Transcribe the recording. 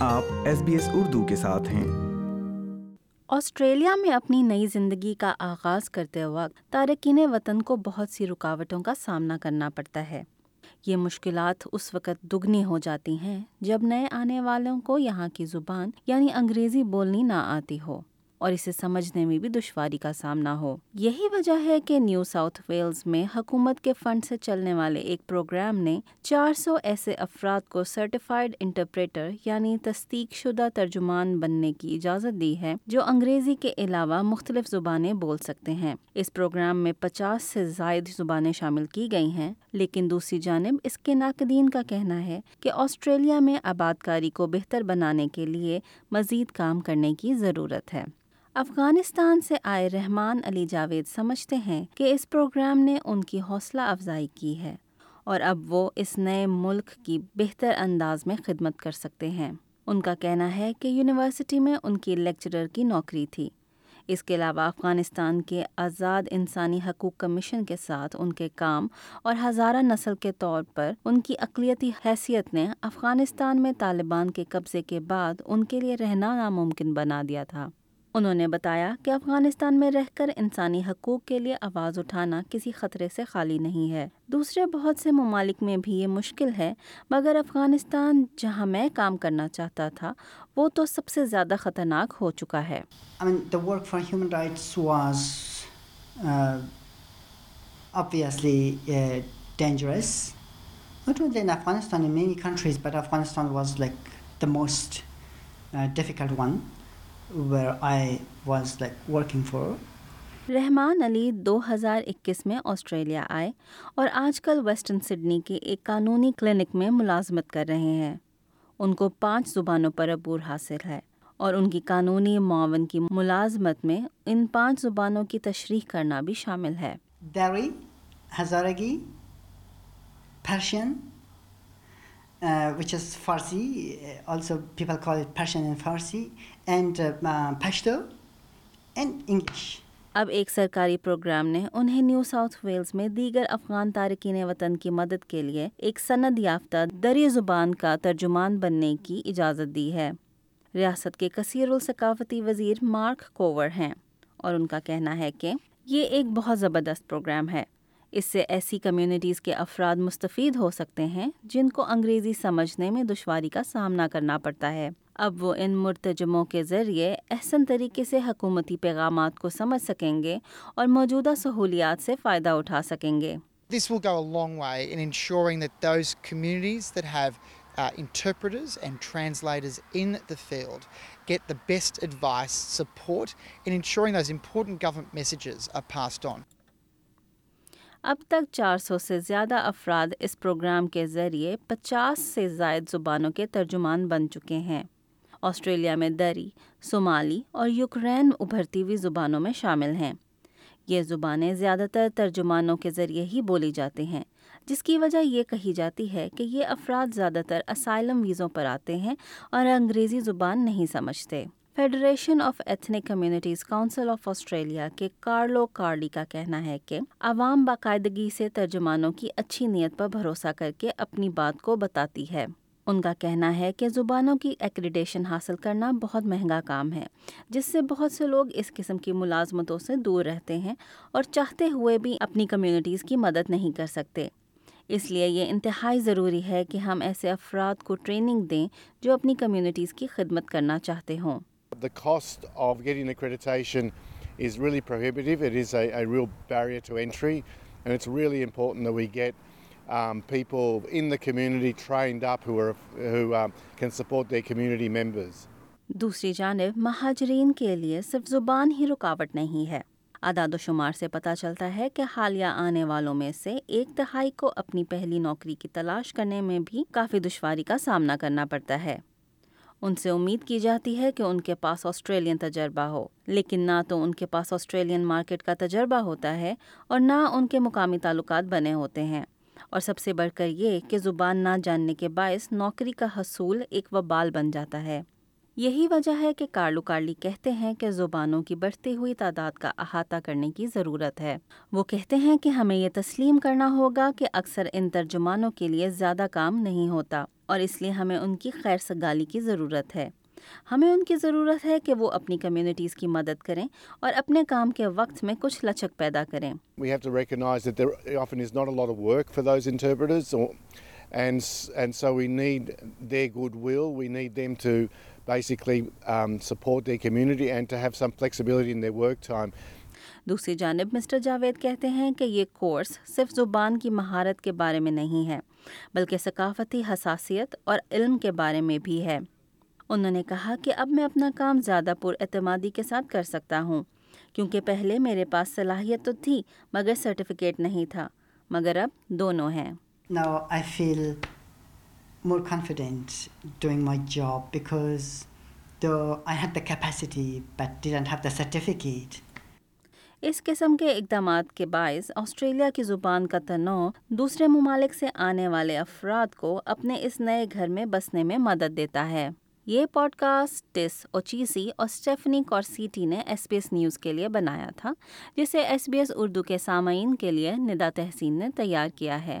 آپ S B S Urdu کے ساتھ ہیں۔ آسٹریلیا میں اپنی نئی زندگی کا آغاز کرتے وقت تارکین وطن کو بہت سی رکاوٹوں کا سامنا کرنا پڑتا ہے۔ یہ مشکلات اس وقت دگنی ہو جاتی ہیں جب نئے آنے والوں کو یہاں کی زبان یعنی انگریزی بولنی نہ آتی ہو۔ اور اسے سمجھنے میں بھی دشواری کا سامنا ہو۔ یہی وجہ ہے کہ نیو ساؤتھ ویلز میں حکومت کے فنڈ سے چلنے والے ایک پروگرام نے چار سو ایسے افراد کو سرٹیفائڈ انٹرپریٹر یعنی تصدیق شدہ ترجمان بننے کی اجازت دی ہے جو انگریزی کے علاوہ مختلف زبانیں بول سکتے ہیں۔ اس پروگرام میں پچاس سے زائد زبانیں شامل کی گئی ہیں، لیکن دوسری جانب اس کے ناقدین کا کہنا ہے کہ آسٹریلیا میں آباد کاری کو بہتر بنانے کے لیے مزید کام کرنے کی ضرورت ہے۔ افغانستان سے آئے رحمان علی جاوید سمجھتے ہیں کہ اس پروگرام نے ان کی حوصلہ افزائی کی ہے اور اب وہ اس نئے ملک کی بہتر انداز میں خدمت کر سکتے ہیں۔ ان کا کہنا ہے کہ یونیورسٹی میں ان کی لیکچرر کی نوکری تھی۔ اس کے علاوہ افغانستان کے آزاد انسانی حقوق کمیشن کے ساتھ ان کے کام اور ہزارہ نسل کے طور پر ان کی اقلیتی حیثیت نے افغانستان میں طالبان کے قبضے کے بعد ان کے لیے رہنا ناممکن بنا دیا تھا۔ انہوں نے بتایا کہ افغانستان میں رہ کر انسانی حقوق کے لیے آواز اٹھانا کسی خطرے سے خالی نہیں ہے۔ دوسرے بہت سے ممالک میں بھی یہ مشکل ہے، مگر افغانستان جہاں میں کام کرنا چاہتا تھا، وہ تو سب سے زیادہ خطرناک ہو چکا ہے۔ رحمان علی دو ہزار اکیس میں آسٹریلیا آئے اور آج کل ویسٹرن سڈنی کے ایک قانونی کلینک میں ملازمت کر رہے ہیں۔ ان کو پانچ زبانوں پر عبور حاصل ہے اور ان کی قانونی معاون کی ملازمت میں ان پانچ زبانوں کی تشریح کرنا بھی شامل ہے۔ Which is Farsi also people call it Persian and Farsi and Pashto and English اب ایک سرکاری پروگرام نے انہیں نیو ساؤتھ ویلز میں دیگر افغان تارکین وطن کی مدد کے لیے ایک سند یافتہ دری زبان کا ترجمان بننے کی اجازت دی ہے۔ ریاست کے کثیر الثقافتی وزیر مارک کوور ہیں اور ان کا کہنا ہے کہ یہ ایک بہت زبردست پروگرام ہے۔ اس سے ایسی کمیونٹیز کے افراد مستفید ہو سکتے ہیں جن کو انگریزی سمجھنے میں دشواری کا سامنا کرنا پڑتا ہے اب وہ ان مرتجموں کے ذریعے احسن طریقے سے حکومتی پیغامات کو سمجھ سکیں گے اور موجودہ سہولیات سے فائدہ اٹھا سکیں گے This will go a long way in ensuring that those communities that have uh, interpreters and translators in the field get the best advice, support in ensuring those important government messages are passed on. اب تک چار سو سے زیادہ افراد اس programme کے ذریعے پچاس سے زائد زبانوں کے ترجمان بن چکے ہیں۔ آسٹریلیا میں دری صومالی اور یوکرین ابھرتی ہوئی زبانوں میں شامل ہیں۔ یہ زبانیں زیادہ تر ترجمانوں کے ذریعے ہی بولی جاتی ہیں، جس کی وجہ یہ کہی جاتی ہے کہ یہ افراد زیادہ تر اسائلم ویزوں پر آتے ہیں اور انگریزی زبان نہیں سمجھتے۔ Federation of Ethnic Communities Council of Australia کے کارلو کارلی کا کہنا ہے کہ عوام باقاعدگی سے ترجمانوں کی اچھی نیت پر بھروسہ کر کے اپنی بات کو بتاتی ہے۔ ان کا کہنا ہے کہ زبانوں کی ایکریڈیشن حاصل کرنا بہت مہنگا کام ہے، جس سے بہت سے لوگ اس قسم کی ملازمتوں سے دور رہتے ہیں اور چاہتے ہوئے بھی اپنی کمیونٹیز کی مدد نہیں کر سکتے۔ اس لیے یہ انتہائی ضروری ہے کہ ہم ایسے افراد کو ٹریننگ دیں جو اپنی کمیونٹیز کی خدمت کرنا چاہتے ہوں۔ The cost of getting accreditation is really prohibitive. It is a, a real barrier to entry, and it's really important that we get um, people in the community trained up who, are, who um, can support their community members. دوسری جانب مہاجرین کے لیے صرف زبان ہی رکاوٹ نہیں ہے اعداد و شمار سے پتہ چلتا ہے کہ حالیہ آنے والوں میں سے ایک دہائی کو اپنی پہلی نوکری کی تلاش کرنے میں بھی کافی دشواری کا سامنا کرنا پڑتا ہے ان سے امید کی جاتی ہے کہ ان کے پاس آسٹریلین تجربہ ہو۔ لیکن نہ تو ان کے پاس آسٹریلین مارکیٹ کا تجربہ ہوتا ہے اور نہ ان کے مقامی تعلقات بنے ہوتے ہیں۔ اور سب سے بڑھ کر یہ کہ زبان نہ جاننے کے باعث نوکری کا حصول ایک وبال بن جاتا ہے۔ یہی وجہ ہے کہ کارلو کارلی کہتے ہیں کہ زبانوں کی بڑھتی ہوئی تعداد کا احاطہ کرنے کی ضرورت ہے وہ کہتے ہیں کہ ہمیں یہ تسلیم کرنا ہوگا کہ اکثر ان ترجمانوں کے لیے زیادہ کام نہیں ہوتا اور اس لیے ہمیں ان کی خیر سگالی کی ضرورت ہے ہمیں ان کی ضرورت ہے کہ وہ اپنی کمیونٹیز کی مدد کریں اور اپنے کام کے وقت میں کچھ لچک پیدا کریں We have to that there often is not a lot of work for those interpreters, or, and and so we need their goodwill. We need them to basically um, support their community and to have some flexibility in their work time. دوسری جانب mister Javed کہتے ہیں کہ یہ course صرف زبان کی مہارت کے بارے میں نہیں ہے بلکہ ثقافتی حساسیت اور علم کے بارے میں بھی ہے۔ انہوں نے کہا کہ اب میں اپنا کام زیادہ پر اعتمادی کے ساتھ کر سکتا ہوں کیونکہ پہلے میرے پاس صلاحیت تو تھی مگر سرٹیفکیٹ نہیں تھا۔ مگر اب دونوں ہیں۔ Now I feel more confident doing my job because though I had the capacity but didn't have the certificate, اس قسم کے اقدامات کے باعث آسٹریلیا کی زبان کا تنوع دوسرے ممالک سے آنے والے افراد کو اپنے اس نئے گھر میں بسنے میں مدد دیتا ہے۔ یہ پوڈ کاسٹ ٹس اوچیسی اور اسٹیفنی کورسیٹی نے ایس بی ایس نیوز کے لیے بنایا تھا جسے ایس بی ایس اردو کے سامعین کے لیے ندا تحسین نے تیار کیا ہے۔